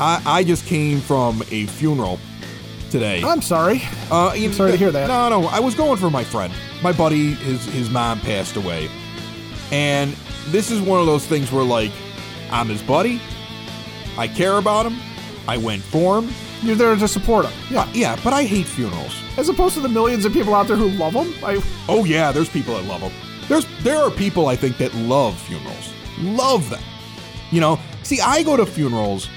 I, I just came from a funeral today. I'm sorry. Uh, you- Sorry to hear that. No, no, I was going for my friend. My buddy, his his mom passed away, and this is one of those things where like I'm his buddy. I care about him. I went for him. You're there to support him. Yeah. Yeah, but I hate funerals. As opposed to the millions of people out there who love them. I, Oh yeah, there's people that love them. There's there are people I think that love funerals. Love them. You know, see I go to funerals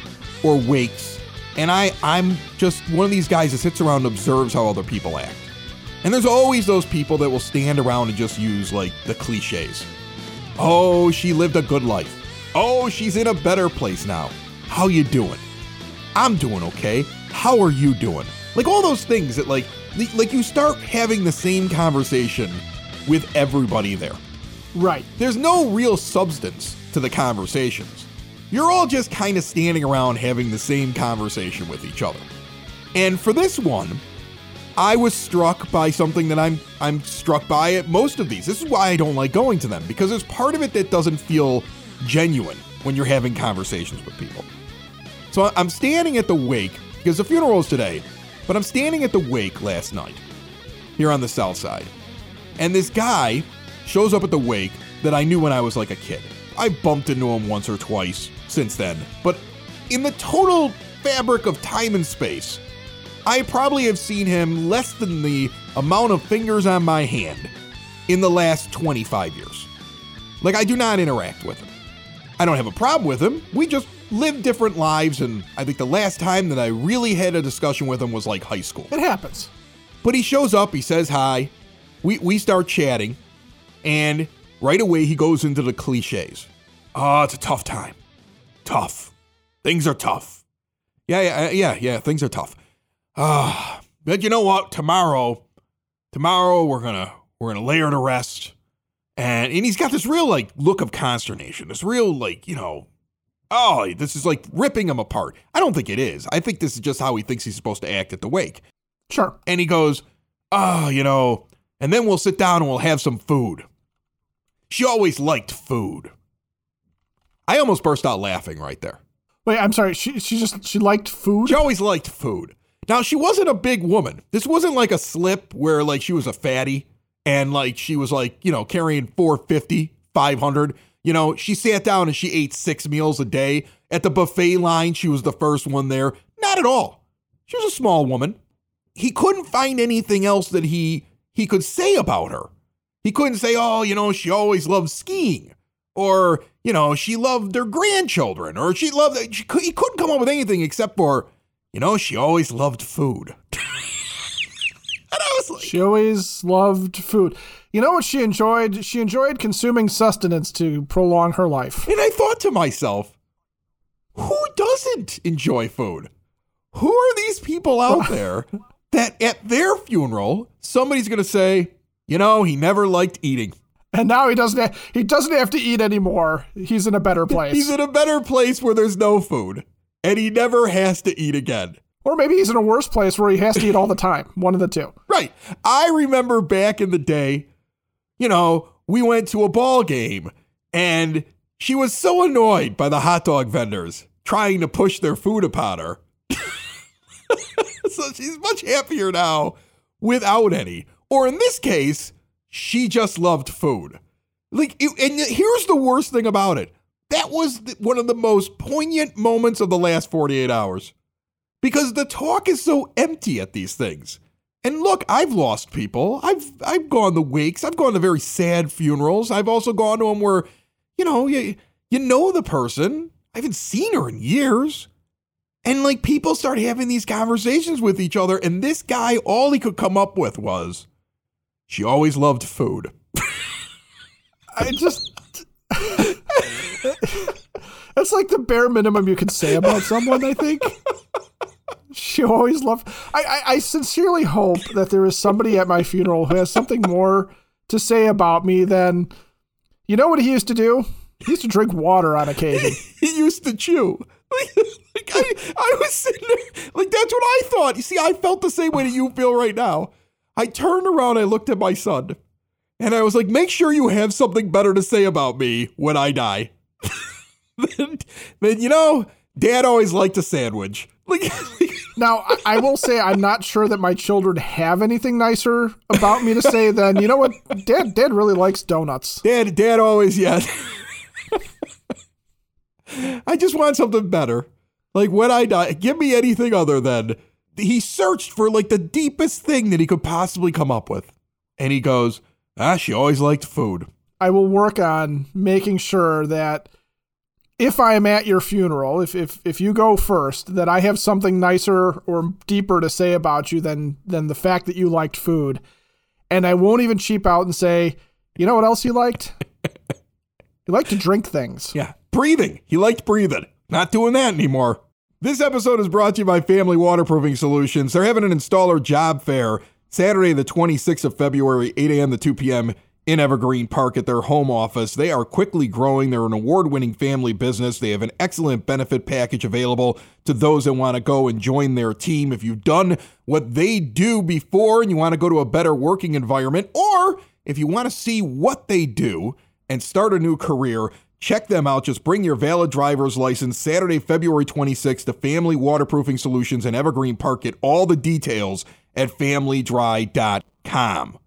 or wakes and I I'm just one of these guys that sits around and observes how other people act. And there's always those people that will stand around and just use like the clichés. Oh, she lived a good life. Oh, she's in a better place now. How you doing? I'm doing okay. How are you doing? Like all those things that like like you start having the same conversation with everybody there. right. There's no real substance to the conversations. You're all just kind of standing around having the same conversation with each other. And for this one, I was struck by something that I'm I'm struck by at most of these. This is why I don't like going to them because there's part of it that doesn't feel genuine when you're having conversations with people. So I'm standing at the wake because the funeral is today, but I'm standing at the wake last night here on the south side. And this guy shows up at the wake that I knew when I was like a kid. I bumped into him once or twice since then, but in the total fabric of time and space, I probably have seen him less than the amount of fingers on my hand in the last 25 years. Like, I do not interact with him. I don't have a problem with him. We just live different lives, and I think the last time that I really had a discussion with him was like high school. It happens. But he shows up, he says hi, we, we start chatting, and right away he goes into the cliches. Oh, it's a tough time. Tough. Things are tough. Yeah, yeah, yeah, yeah, things are tough. Ah, but you know what? Tomorrow, tomorrow we're gonna we're gonna lay her to rest. And and he's got this real like look of consternation, this real like, you know, oh, this is like ripping him apart. I don't think it is. I think this is just how he thinks he's supposed to act at the wake Sure. and he goes, "Ah, you know, and then we'll sit down and we'll have some food." She always liked food. I almost burst out laughing right there. Wait, I'm sorry. She she just she liked food. She always liked food. Now she wasn't a big woman. This wasn't like a slip where like she was a fatty and like she was like, you know, carrying 450, 500. You know, she sat down and she ate six meals a day. At the buffet line, she was the first one there. Not at all. She was a small woman. He couldn't find anything else that he he could say about her. He couldn't say, "Oh, you know, she always loved skiing." Or, you know, she loved her grandchildren, or she loved, she could, he couldn't come up with anything except for, you know, she always loved food. and I was like, She always loved food. You know what she enjoyed? She enjoyed consuming sustenance to prolong her life. and I thought to myself, who doesn't enjoy food? Who are these people out there that at their funeral, somebody's going to say, you know, he never liked eating. And now he doesn't ha- he doesn't have to eat anymore. He's in a better place. He's in a better place where there's no food, and he never has to eat again. or maybe he's in a worse place where he has to eat all the time. One of the two. Right. I remember back in the day, you know, we went to a ball game and she was so annoyed by the hot dog vendors trying to push their food upon her. so she's much happier now without any. Or in this case, she just loved food. Like, and here's the worst thing about it. That was one of the most poignant moments of the last 48 hours because the talk is so empty at these things. And look, I've lost people. I've I've gone to wakes. I've gone to very sad funerals. I've also gone to them where, you know, you you know the person. I haven't seen her in years. And like people start having these conversations with each other, and this guy, all he could come up with was, she always loved food. I just. That's like the bare minimum you can say about someone, I think. She always loved. I, I, I sincerely hope that there is somebody at my funeral who has something more to say about me than, you know what he used to do? He used to drink water on occasion. he used to chew. Like, I, I was sitting there, like that's what I thought. You see, I felt the same way that you feel right now. I turned around, I looked at my son, and I was like, make sure you have something better to say about me when I die. then, then, you know, dad always liked a sandwich. Like, now, I, I will say I'm not sure that my children have anything nicer about me to say than, you know what, dad, dad really likes donuts. Dad, dad always, yeah. I just want something better. Like when I die, give me anything other than he searched for like the deepest thing that he could possibly come up with. And he goes, Ah, she always liked food. I will work on making sure that if I am at your funeral, if if if you go first, that I have something nicer or deeper to say about you than than the fact that you liked food. And I won't even cheap out and say, you know what else you liked? you liked to drink things. Yeah. Breathing. He liked breathing. Not doing that anymore. This episode is brought to you by Family Waterproofing Solutions. They're having an installer job fair Saturday, the 26th of February, 8 a.m. to 2 p.m. in Evergreen Park at their home office. They are quickly growing. They're an award winning family business. They have an excellent benefit package available to those that want to go and join their team. If you've done what they do before and you want to go to a better working environment, or if you want to see what they do and start a new career, Check them out. Just bring your valid driver's license Saturday, February 26th to Family Waterproofing Solutions in Evergreen Park. Get all the details at familydry.com.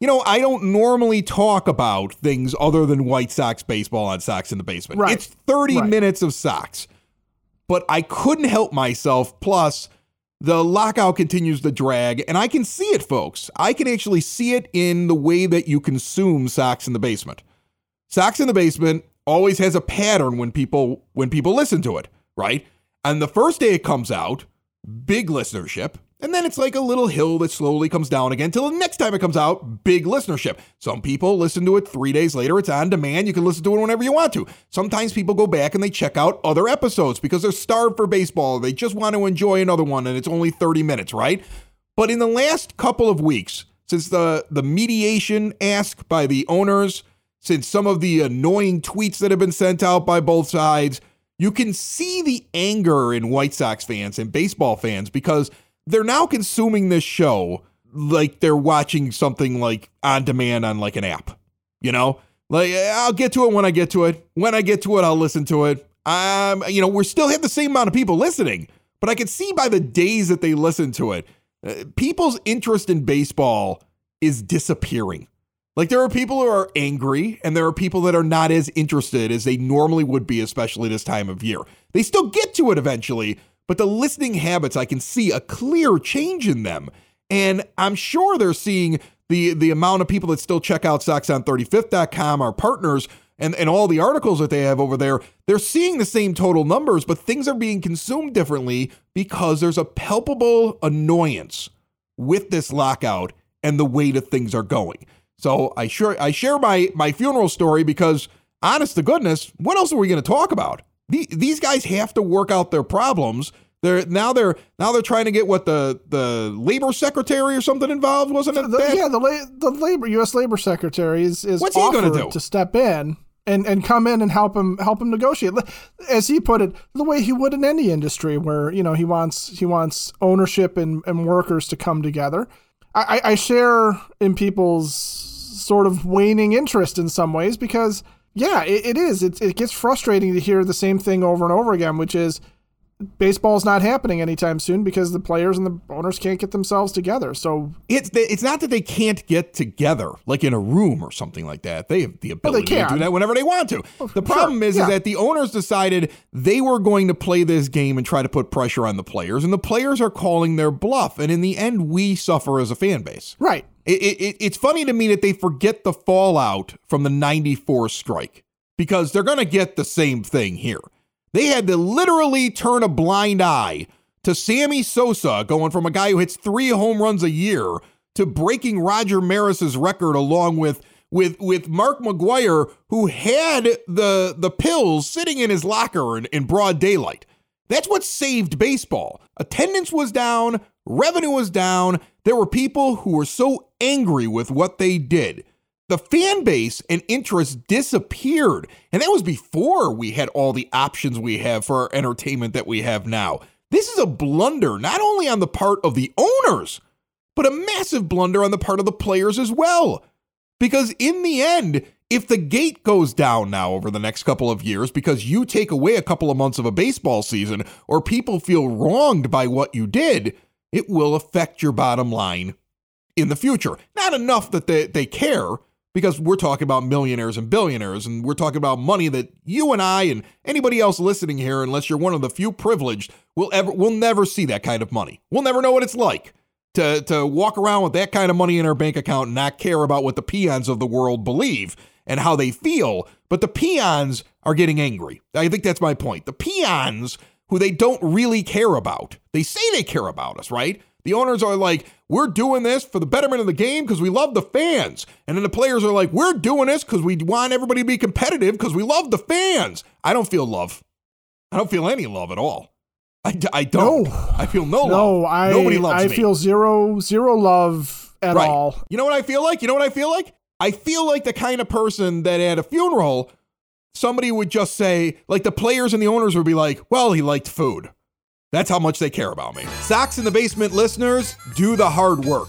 You know, I don't normally talk about things other than White Sox baseball on Sox in the Basement. Right. It's 30 right. minutes of Sox. But I couldn't help myself. Plus, the lockout continues to drag, and I can see it, folks. I can actually see it in the way that you consume Sox in the Basement. Sox in the Basement always has a pattern when people when people listen to it, right? And the first day it comes out, big listenership, and then it's like a little hill that slowly comes down again till the next time it comes out, big listenership. Some people listen to it 3 days later, it's on demand, you can listen to it whenever you want to. Sometimes people go back and they check out other episodes because they're starved for baseball, they just want to enjoy another one and it's only 30 minutes, right? But in the last couple of weeks, since the the mediation ask by the owners since some of the annoying tweets that have been sent out by both sides, you can see the anger in White Sox fans and baseball fans because they're now consuming this show like they're watching something like on demand on like an app. You know? Like I'll get to it when I get to it. When I get to it, I'll listen to it. Um, you know, we're still have the same amount of people listening, but I can see by the days that they listen to it, uh, people's interest in baseball is disappearing. Like there are people who are angry and there are people that are not as interested as they normally would be, especially this time of year. They still get to it eventually, but the listening habits, I can see a clear change in them. And I'm sure they're seeing the the amount of people that still check out SoxOn35th.com, our partners, and, and all the articles that they have over there, they're seeing the same total numbers, but things are being consumed differently because there's a palpable annoyance with this lockout and the way that things are going. So I sure I share my my funeral story because honest to goodness, what else are we going to talk about? The, these guys have to work out their problems. They're now they're now they're trying to get what the the labor secretary or something involved, wasn't it? The, yeah, the la- the labor U.S. labor secretary is is What's he offered gonna do? to step in and and come in and help him help him negotiate, as he put it, the way he would in any industry where you know he wants he wants ownership and, and workers to come together. I, I share in people's sort of waning interest in some ways because yeah, it, it is. It, it gets frustrating to hear the same thing over and over again, which is baseball's not happening anytime soon because the players and the owners can't get themselves together. So it's it's not that they can't get together like in a room or something like that. They have the ability well, to do that whenever they want to. Oh, the problem sure. is, yeah. is that the owners decided they were going to play this game and try to put pressure on the players, and the players are calling their bluff. And in the end, we suffer as a fan base. Right. It, it, it's funny to me that they forget the fallout from the 94 strike because they're going to get the same thing here. They had to literally turn a blind eye to Sammy Sosa going from a guy who hits three home runs a year to breaking Roger Maris's record along with with with Mark McGwire who had the the pills sitting in his locker in, in broad daylight. That's what saved baseball. Attendance was down, revenue was down. There were people who were so angry with what they did. The fan base and interest disappeared. And that was before we had all the options we have for our entertainment that we have now. This is a blunder, not only on the part of the owners, but a massive blunder on the part of the players as well. Because in the end, if the gate goes down now over the next couple of years because you take away a couple of months of a baseball season or people feel wronged by what you did, it will affect your bottom line in the future. Not enough that they, they care because we're talking about millionaires and billionaires and we're talking about money that you and I and anybody else listening here unless you're one of the few privileged will ever will never see that kind of money. We'll never know what it's like to to walk around with that kind of money in our bank account and not care about what the peons of the world believe and how they feel, but the peons are getting angry. I think that's my point. The peons who they don't really care about. They say they care about us, right? The owners are like, we're doing this for the betterment of the game because we love the fans. And then the players are like, we're doing this because we want everybody to be competitive because we love the fans. I don't feel love. I don't feel any love at all. I, I don't. No. I feel no, no love. I, Nobody loves I me. feel zero, zero love at right. all. You know what I feel like? You know what I feel like? I feel like the kind of person that at a funeral, somebody would just say, like the players and the owners would be like, well, he liked food. That's how much they care about me. Sox in the Basement listeners, do the hard work.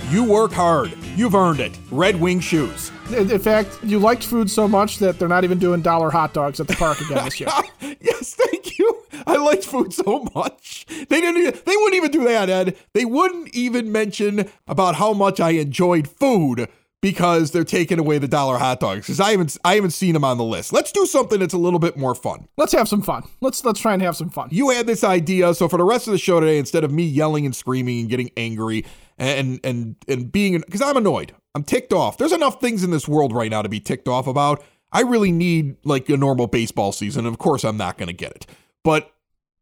You work hard. You've earned it. Red Wing Shoes. In fact, you liked food so much that they're not even doing dollar hot dogs at the park again this year. yes, thank you. I liked food so much. They didn't. Even, they wouldn't even do that, Ed. They wouldn't even mention about how much I enjoyed food because they're taking away the dollar hot dogs. Because I haven't. I haven't seen them on the list. Let's do something that's a little bit more fun. Let's have some fun. Let's let's try and have some fun. You had this idea, so for the rest of the show today, instead of me yelling and screaming and getting angry and and and being because I'm annoyed. I'm ticked off. There's enough things in this world right now to be ticked off about. I really need like a normal baseball season. Of course, I'm not going to get it. But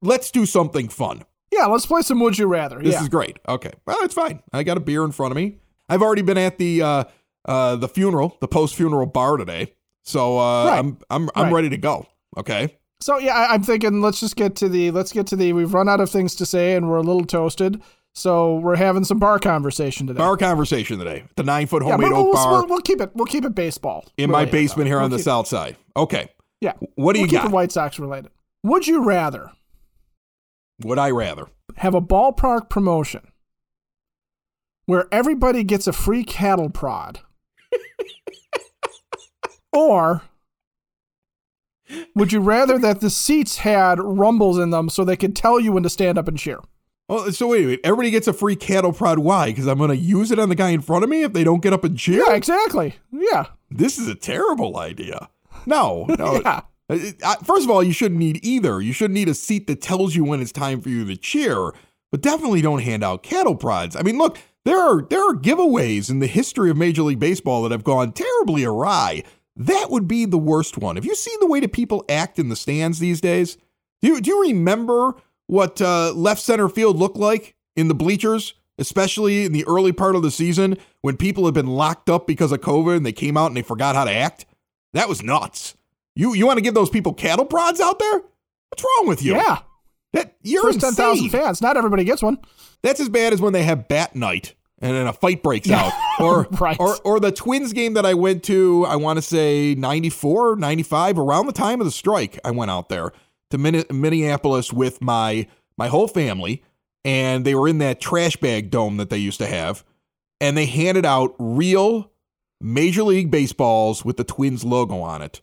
let's do something fun. Yeah, let's play some Would You Rather. This yeah. is great. Okay, well, it's fine. I got a beer in front of me. I've already been at the uh, uh, the funeral, the post funeral bar today, so uh, Right. I'm I'm I'm Right. ready to go. Okay. So yeah, I, I'm thinking let's just get to the let's get to the we've run out of things to say and we're a little toasted. So we're having some bar conversation today. Bar conversation today. The nine foot yeah, homemade oak we'll, bar we'll, we'll keep it we'll keep it baseball in my basement though. here We'll on the south side. Okay. Yeah. What do you keep got? White Sox related. Would you rather Would I rather? have a ballpark promotion where everybody gets a free cattle prod, or would you rather that the seats had rumbles in them so they could tell you when to stand up and cheer? Oh, so wait minute. Everybody gets a free cattle prod. Why? Because I'm going to use it on the guy in front of me if they don't get up and cheer. Yeah, exactly. Yeah. This is a terrible idea. No, no. Yeah. Uh, First of all, you shouldn't need either. You shouldn't need a seat that tells you when it's time for you to cheer, but definitely don't hand out cattle prods. I mean, look, there are there are giveaways in the history of Major League Baseball that have gone terribly awry. That would be the worst one. Have you seen the way that people act in the stands these days? Do you, do you remember what uh, left center field looked like in the bleachers, especially in the early part of the season when people had been locked up because of COVID and they came out and they forgot how to act? That was nuts. You you want to give those people cattle prods out there? What's wrong with you? Yeah. That, you're First 10,000 insane. fans. Not everybody gets one. That's as bad as when they have bat night and then a fight breaks out. Or, Right. or or the Twins game that I went to, I want to say 94, 95, around the time of the strike, I went out there to Minneapolis with my my whole family and they were in that trash bag dome that they used to have, and they handed out real Major League Baseballs with the Twins logo on it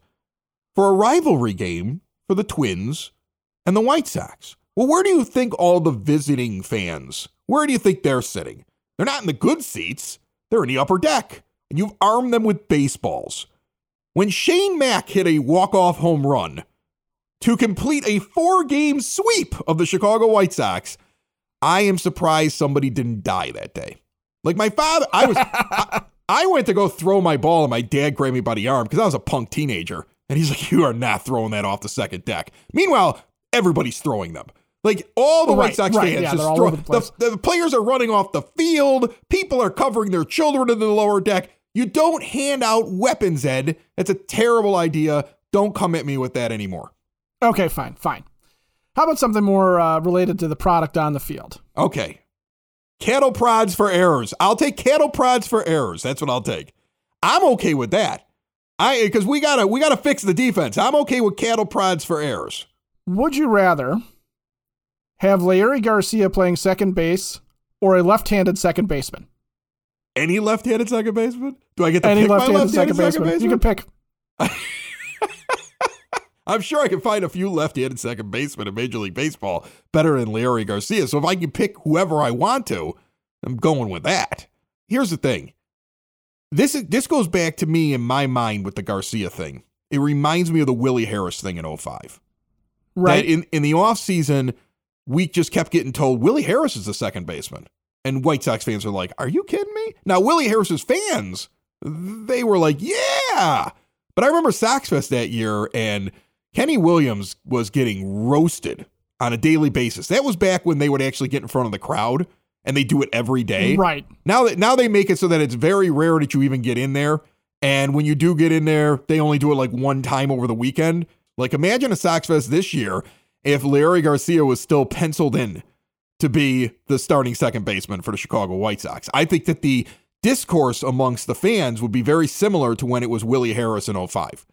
for a rivalry game for the Twins and the White Sox. Well, where do you think all the visiting fans, where do you think they're sitting? They're not in the good seats. They're in the upper deck. And you've armed them with baseballs. When Shane Mack hit a walk-off home run to complete a four-game sweep of the Chicago White Sox, I am surprised somebody didn't die that day. Like my father, I was I, I went to go throw my ball and my dad grabbed me by the arm because I was a punk teenager. And he's like, You are not throwing that off the second deck. Meanwhile, everybody's throwing them. Like all the Right, White Sox right, fans yeah, just throw the the, the players are running off the field. People are covering their children in the lower deck. You don't hand out weapons, Ed. That's a terrible idea. Don't come at me with that anymore. Okay, fine, fine. How about something more uh, related to the product on the field? Okay. Cattle prods for errors. I'll take cattle prods for errors. That's what I'll take. I'm okay with that. I because we gotta we gotta fix the defense. I'm okay with cattle prods for errors. Would you rather have Leury Garcia playing second base or a left-handed second baseman? Any left-handed second baseman? Do I get to Any pick left-handed left-handed second, second, baseman. baseman? You can pick. I'm sure I can find a few left-handed second basemen in Major League Baseball better than Leury Garcia. So if I can pick whoever I want to, I'm going with that. Here's the thing. This is this goes back to me in my mind with the Garcia thing. It reminds me of the Willie Harris thing in 05. Right. That in, in the offseason, we just kept getting told Willie Harris is the second baseman. And White Sox fans are like, Are you kidding me? Now, Willie Harris's fans, they were like, Yeah. But I remember Sox Fest that year, and Kenny Williams was getting roasted on a daily basis. That was back when they would actually get in front of the crowd and they do it every day. right. Now that now they make it so that it's very rare that you even get in there. And when you do get in there, they only do it like one time over the weekend. Like imagine a Sox Fest this year if Leury Garcia was still penciled in to be the starting second baseman for the Chicago White Sox. I think that the discourse amongst the fans would be very similar to when it was Willie Harris in 05.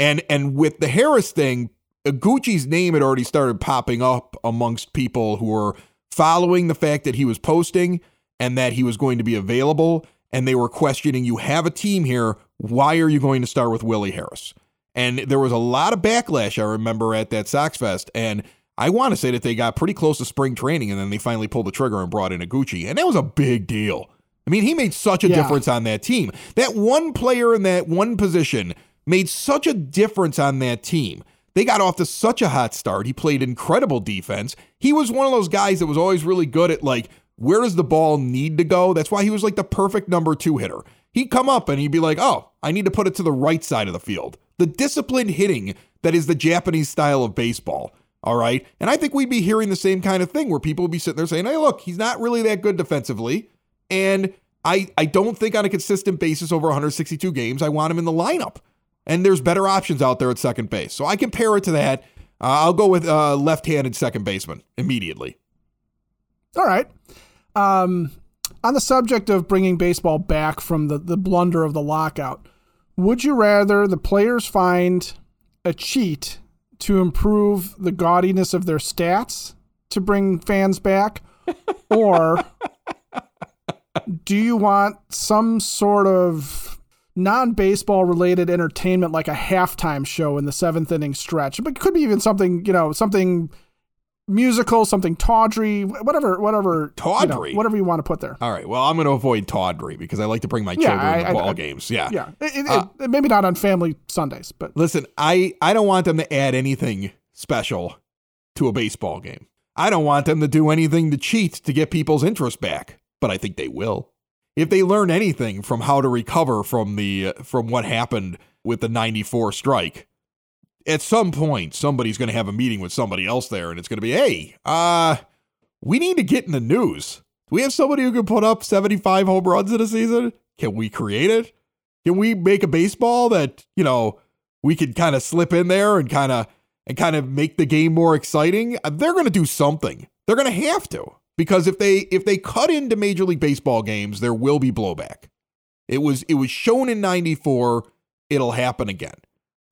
And and with the Harris thing, uh, Iguchi's name had already started popping up amongst people who were following the fact that he was posting and that he was going to be available. And they were questioning, you have a team here. Why are you going to start with Willie Harris? And there was a lot of backlash, I remember, at that Sox Fest. And I want to say that they got pretty close to spring training and then they finally pulled the trigger and brought in Iguchi. And that was a big deal. I mean, he made such a Yeah. difference on that team. That one player in that one position made such a difference on that team. They got off to such a hot start. He played incredible defense. He was one of those guys that was always really good at like, where does the ball need to go? That's why he was like the perfect number two hitter. He'd come up and he'd be like, oh, I need to put it to the right side of the field. The disciplined hitting that is the Japanese style of baseball. All right. And I think we'd be hearing the same kind of thing where people would be sitting there saying, hey, look, he's not really that good defensively. And I, I don't think on a consistent basis over 162 games, I want him in the lineup. And there's better options out there at second base. So I compare it to that. Uh, I'll go with uh, left handed second baseman immediately. All right. Um, on the subject of bringing baseball back from the, the blunder of the lockout, would you rather the players find a cheat to improve the gaudiness of their stats to bring fans back? Or do you want some sort of non baseball related entertainment like a halftime show in the seventh inning stretch? But it could be even something, you know, something musical, something tawdry, whatever, whatever, you know, Tawdry? whatever you want to put there. All right. Well, I'm going to avoid tawdry because I like to bring my Yeah, children I- to I- ball I- games. Yeah. Yeah, it, it- Uh, it- maybe not on family Sundays, but Listen, I, I don't want them to add anything special to a baseball game. I don't want them to do anything to cheat to get people's interest back, but I think they will. If they learn anything from how to recover from the from what happened with the 94 strike, at some point somebody's going to have a meeting with somebody else there and it's going to be, "Hey, uh we need to get in the news. Do we have somebody who can put up 75 home runs in a season? Can we create it? Can we make a baseball that, you know, we could kind of slip in there and kind of and kind of make the game more exciting, uh, they're going to do something. They're going to have to because if they if they cut into Major League Baseball games, there will be blowback. It was it was shown in 94, it'll happen again.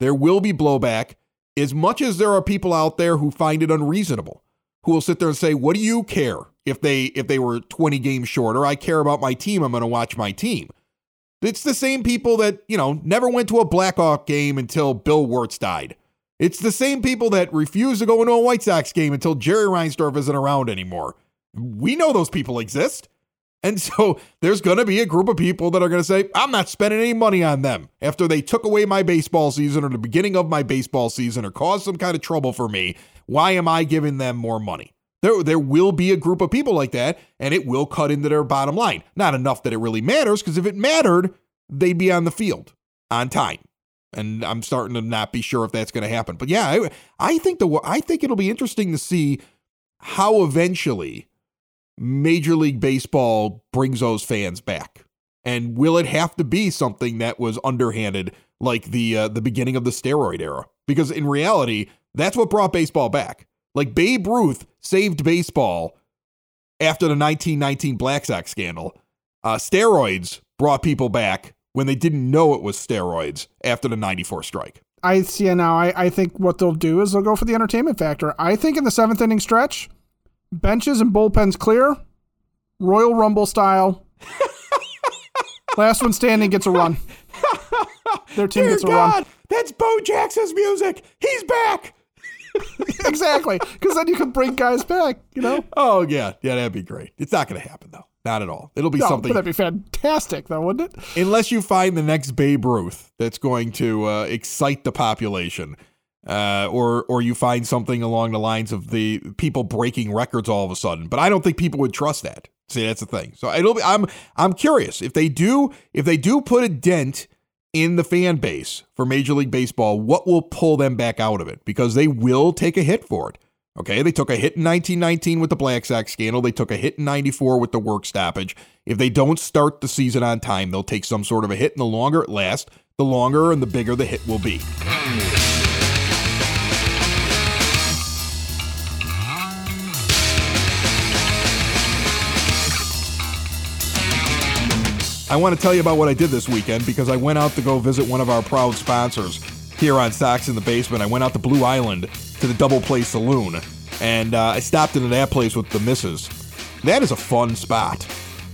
There will be blowback as much as there are people out there who find it unreasonable, who will sit there and say, "What do you care if they if they were 20 games shorter? I care about my team. I'm going to watch my team." It's the same people that, you know, never went to a Blackhawk game until Bill Wirtz died. It's the same people that refuse to go into a White Sox game until Jerry Reinsdorf isn't around anymore. We know those people exist. And so there's going to be a group of people that are going to say, I'm not spending any money on them after they took away my baseball season or the beginning of my baseball season or caused some kind of trouble for me. Why am I giving them more money? There, there will be a group of people like that, and it will cut into their bottom line. Not enough that it really matters, because if it mattered, they'd be on the field on time. And I'm starting to not be sure if that's going to happen. But yeah, I, I think the I think it'll be interesting to see how eventually Major League Baseball brings those fans back. And will it have to be something that was underhanded, like the uh, the beginning of the steroid era? Because in reality, that's what brought baseball back. Like Babe Ruth saved baseball after the 1919 Black Sox scandal. Uh, steroids brought people back when they didn't know it was steroids after the 94 strike. I see now. I, I think what they'll do is they'll go for the entertainment factor. I think in the seventh inning stretch, benches and bullpens clear, Royal Rumble style. Last one standing gets a run. Their team Dear gets a God, run. That's Bo Jackson's music. He's back. exactly. Because then you can bring guys back, you know? Oh, yeah. Yeah, that'd be great. It's not going to happen, though. Not at all. It'll be No, something. that'd be fantastic, though, wouldn't it? unless you find the next Babe Ruth that's going to uh, excite the population, uh, or or you find something along the lines of the people breaking records all of a sudden. But I don't think people would trust that. See, that's the thing. So it'll be. I'm I'm curious if they do if they do put a dent in the fan base for Major League Baseball, what will pull them back out of it? Because they will take a hit for it. Okay, they took a hit in 1919 with the Black Sox scandal. They took a hit in 94 with the work stoppage. If they don't start the season on time, they'll take some sort of a hit. And the longer it lasts, the longer and the bigger the hit will be. I want to tell you about what I did this weekend because I went out to go visit one of our proud sponsors here on Sox in the Basement. I went out to Blue Island to the Double Play Saloon, and uh, I stopped into that place with the missus. That is a fun spot.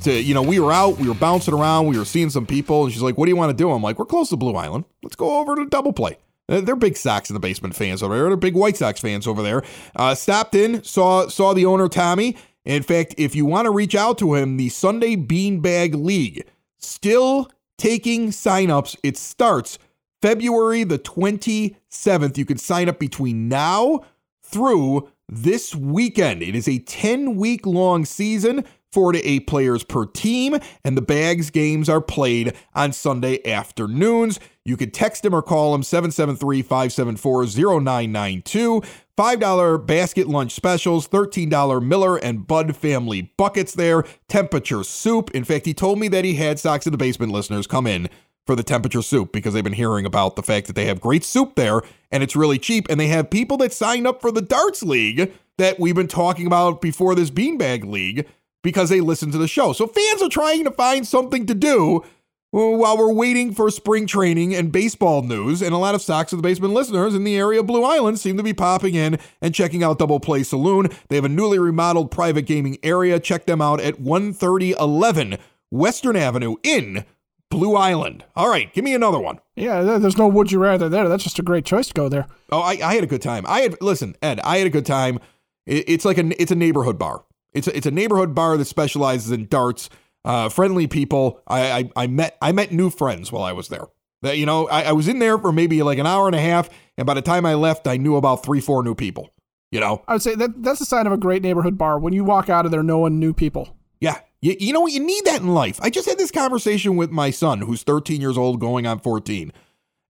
To you know, we were out, we were bouncing around, we were seeing some people, and she's like, "What do you want to do?" I'm like, "We're close to Blue Island. Let's go over to Double Play." They're big Sox in the Basement fans over there. They're big White Sox fans over there. Uh, stopped in, saw saw the owner Tommy. In fact, if you want to reach out to him, the Sunday Beanbag League still taking signups. It starts February the 27th. You can sign up between now through this weekend. It is a 10 week long season, four to eight players per team, and the Bags games are played on Sunday afternoons. You could text him or call him 773 574 0992. $5 basket lunch specials, $13 Miller and Bud family buckets there, temperature soup. In fact, he told me that he had Sox in the Basement listeners come in for the temperature soup because they've been hearing about the fact that they have great soup there and it's really cheap. And they have people that signed up for the Darts League that we've been talking about before this Beanbag League because they listen to the show. So fans are trying to find something to do while we're waiting for spring training and baseball news, and a lot of Sox of the Basement listeners in the area of Blue Island seem to be popping in and checking out Double Play Saloon. They have a newly remodeled private gaming area. Check them out at 13011 Western Avenue in Blue Island. All right, give me another one. Yeah, there's no would you rather there. That's just a great choice to go there. Oh, I, I had a good time. I had listen, Ed. I had a good time. It, it's like a it's a neighborhood bar. It's a, it's a neighborhood bar that specializes in darts. Uh, friendly people. I, I I met I met new friends while I was there. That you know, I, I was in there for maybe like an hour and a half, and by the time I left, I knew about three four new people. You know, I would say that that's a sign of a great neighborhood bar when you walk out of there knowing new people. Yeah. You, you know what? You need that in life. I just had this conversation with my son, who's 13 years old, going on 14,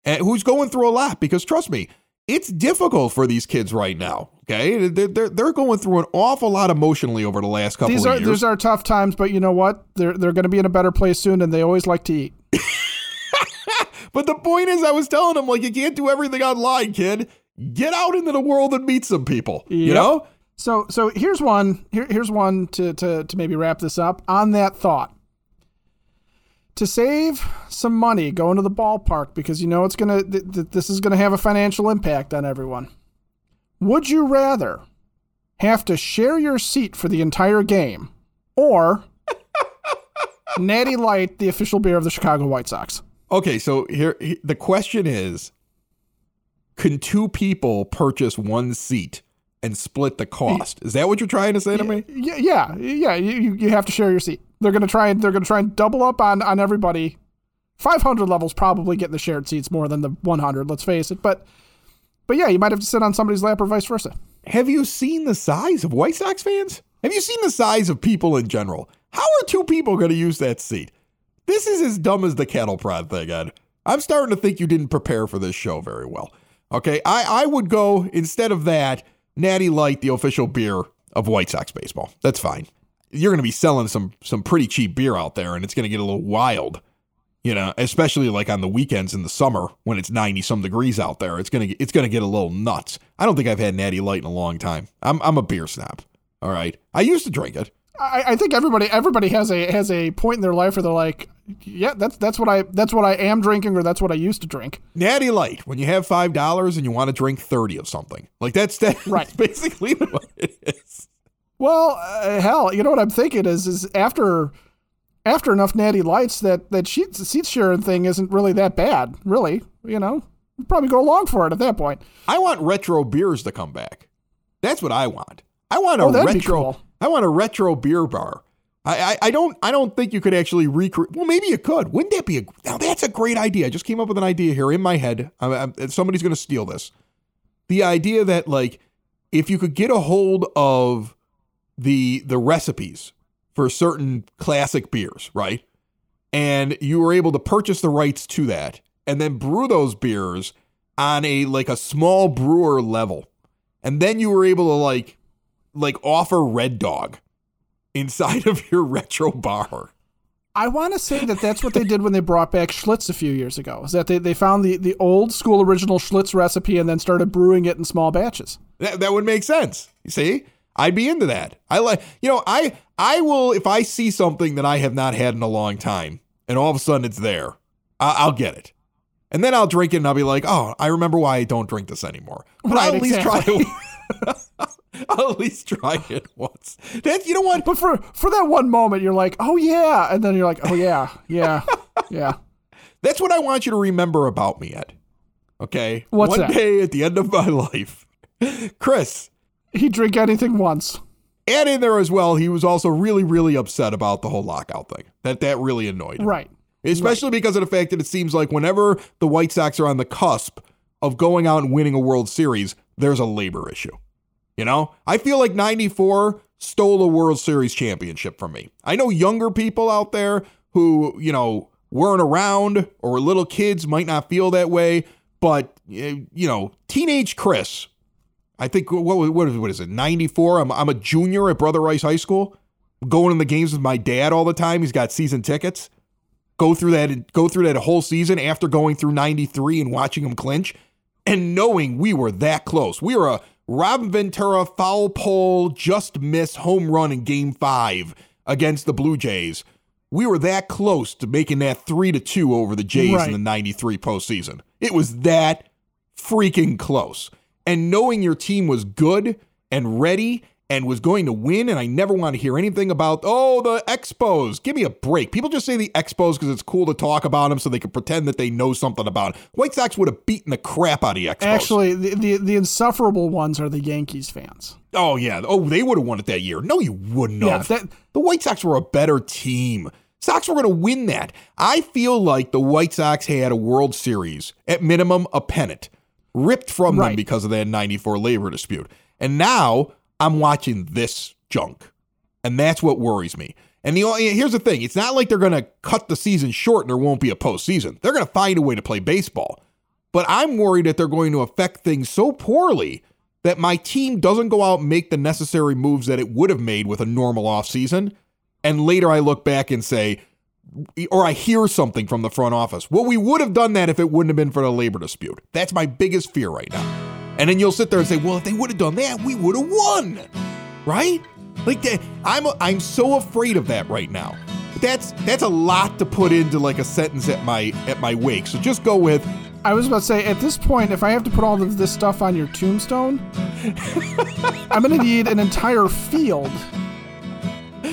and who's going through a lot because trust me, it's difficult for these kids right now. Okay. They're, they're, they're going through an awful lot emotionally over the last couple These of are years. these are tough times, but you know what? They're they're going to be in a better place soon, and they always like to eat. but the point is, I was telling them, like, you can't do everything online, kid. Get out into the world and meet some people. You know? So so here's one here here's one to to to maybe wrap this up on that thought. To save some money going to the ballpark because you know it's gonna th- th- this is gonna have a financial impact on everyone. Would you rather have to share your seat for the entire game, or Natty Light, the official beer of the Chicago White Sox? Okay, so here he- the question is can two people purchase one seat and split the cost? Is that what you're trying to say to me? Yeah, yeah, yeah. You- you have to share your seat. They're gonna try and they're gonna try and double up on on everybody. 500 levels probably getting the shared seats more than the 100. Let's face it, but but yeah, you might have to sit on somebody's lap or vice versa. Have you seen the size of White Sox fans? Have you seen the size of people in general? How are two people going to use that seat? This is as dumb as the cattle prod thing, Ed. I'm starting to think you didn't prepare for this show very well. Okay, I, I would go instead of that, Natty Light, the official beer of White Sox baseball. That's fine. You're going to be selling some some pretty cheap beer out there, and it's going to get a little wild. You know, especially like on the weekends in the summer when it's 90 some degrees out there. It's gonna it's gonna get a little nuts. I don't think I've had Natty Light in a long time. I'm I'm a beer snob. All right, I used to drink it. I, I think everybody everybody has a has a point in their life where they're like, yeah, that's that's what I that's what I am drinking or that's what I used to drink. Natty Light, when you have five dollars and you want to drink thirty of something, like that's that's Right. basically what it is. Well, uh, hell, you know what I'm thinking is is after after enough natty lights that that sheet, seat sharing thing isn't really that bad, really. You know, We'd probably go along for it at that point. I want retro beers to come back. That's what I want. I want a Oh, that'd be retro. cool. I want a retro beer bar. I, I, I don't I don't think you could actually recreate. Well, maybe you could. Wouldn't that be a now? That's a great idea. I just came up with an idea here in my head. I'm, I'm- somebody's going to steal this. The idea that like if you could get a hold of the the recipes for certain classic beers, right? And you were able to purchase the rights to that and then brew those beers on a like a small brewer level. And then you were able to like like offer Red Dog inside of your retro bar. I want to say that that's what they did when they brought back Schlitz a few years ago. Is that they, they found the, the old school original Schlitz recipe and then started brewing it in small batches. That, that would make sense. You see? I'd be into that. I like you know, I I will if I see something that I have not had in a long time and all of a sudden it's there, I, I'll get it. And then I'll drink it and I'll be like, oh, I remember why I don't drink this anymore. But I'll at least exactly. try it. I'll at least try it once. That you know what? But for for that one moment, you're like, oh yeah, and then you're like, oh yeah, yeah, yeah. That's what I want you to remember about me, Ed. Okay? What's One that? day at the end of my life. Chris, He'd drink anything once. and in there as well, he was also really, really upset about the whole lockout thing. That that really annoyed him. Right. Especially because of the fact that it seems like whenever the White Sox are on the cusp of going out and winning a World Series, there's a labor issue. You know, I feel like 94 stole a World Series championship from me. I know younger people out there who, you know, weren't around or were little kids might not feel that way, but, eh, you know, teenage Chris, I think, what, what, what is it, 94? I'm, I'm a junior at Brother Rice High School, going in the games with my dad all the time. He's got season tickets go through that go through that whole season after going through 93 and watching him clinch and knowing we were that close. We were a Robin Ventura foul pole just miss home run in game 5 against the Blue Jays. We were that close to making that 3 to 2 over the Jays Right. in the 93 postseason. It was that freaking close. And knowing your team was good and ready and was going to win, and I never want to hear anything about, oh, the Expos. Give me a break. People just say the Expos because it's cool to talk about them so they can pretend that they know something about it. White Sox would have beaten the crap out of the Expos. Actually, the, the the insufferable ones are the Yankees fans. oh, yeah. Oh, they would have won it that year. No, you wouldn't Yeah, have. that- the White Sox were a better team. Sox were going to win that. I feel like the White Sox had a World Series, at minimum, a pennant, ripped from them because of that 94 labor dispute. And now I'm watching this junk. And that's what worries me. And the only, here's the thing it's not like they're going to cut the season short and there won't be a postseason. They're going to find a way to play baseball. But I'm worried that they're going to affect things so poorly that my team doesn't go out and make the necessary moves that it would have made with a normal offseason. And later I look back and say, or I hear something from the front office. Well, we would have done that if it wouldn't have been for the labor dispute. That's my biggest fear right now. And then you'll sit there and say, well, if they would have done that, we would have won. Right? Like that, I'm I'm so afraid of that right now. But that's that's a lot to put into like a sentence at my at my wake. So just go with I was about to say, at this point, if I have to put all of this stuff on your tombstone, I'm going to need an entire field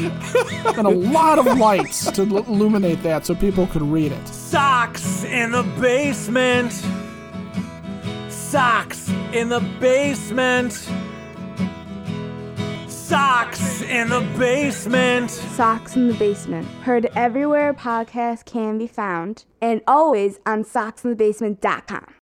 and a lot of lights to l- illuminate that so people could read it. Sox in the basement. Sox in the basement. Sox in the basement. Sox in the Basement. Heard everywhere podcasts can be found and always on soxinthebasement.com.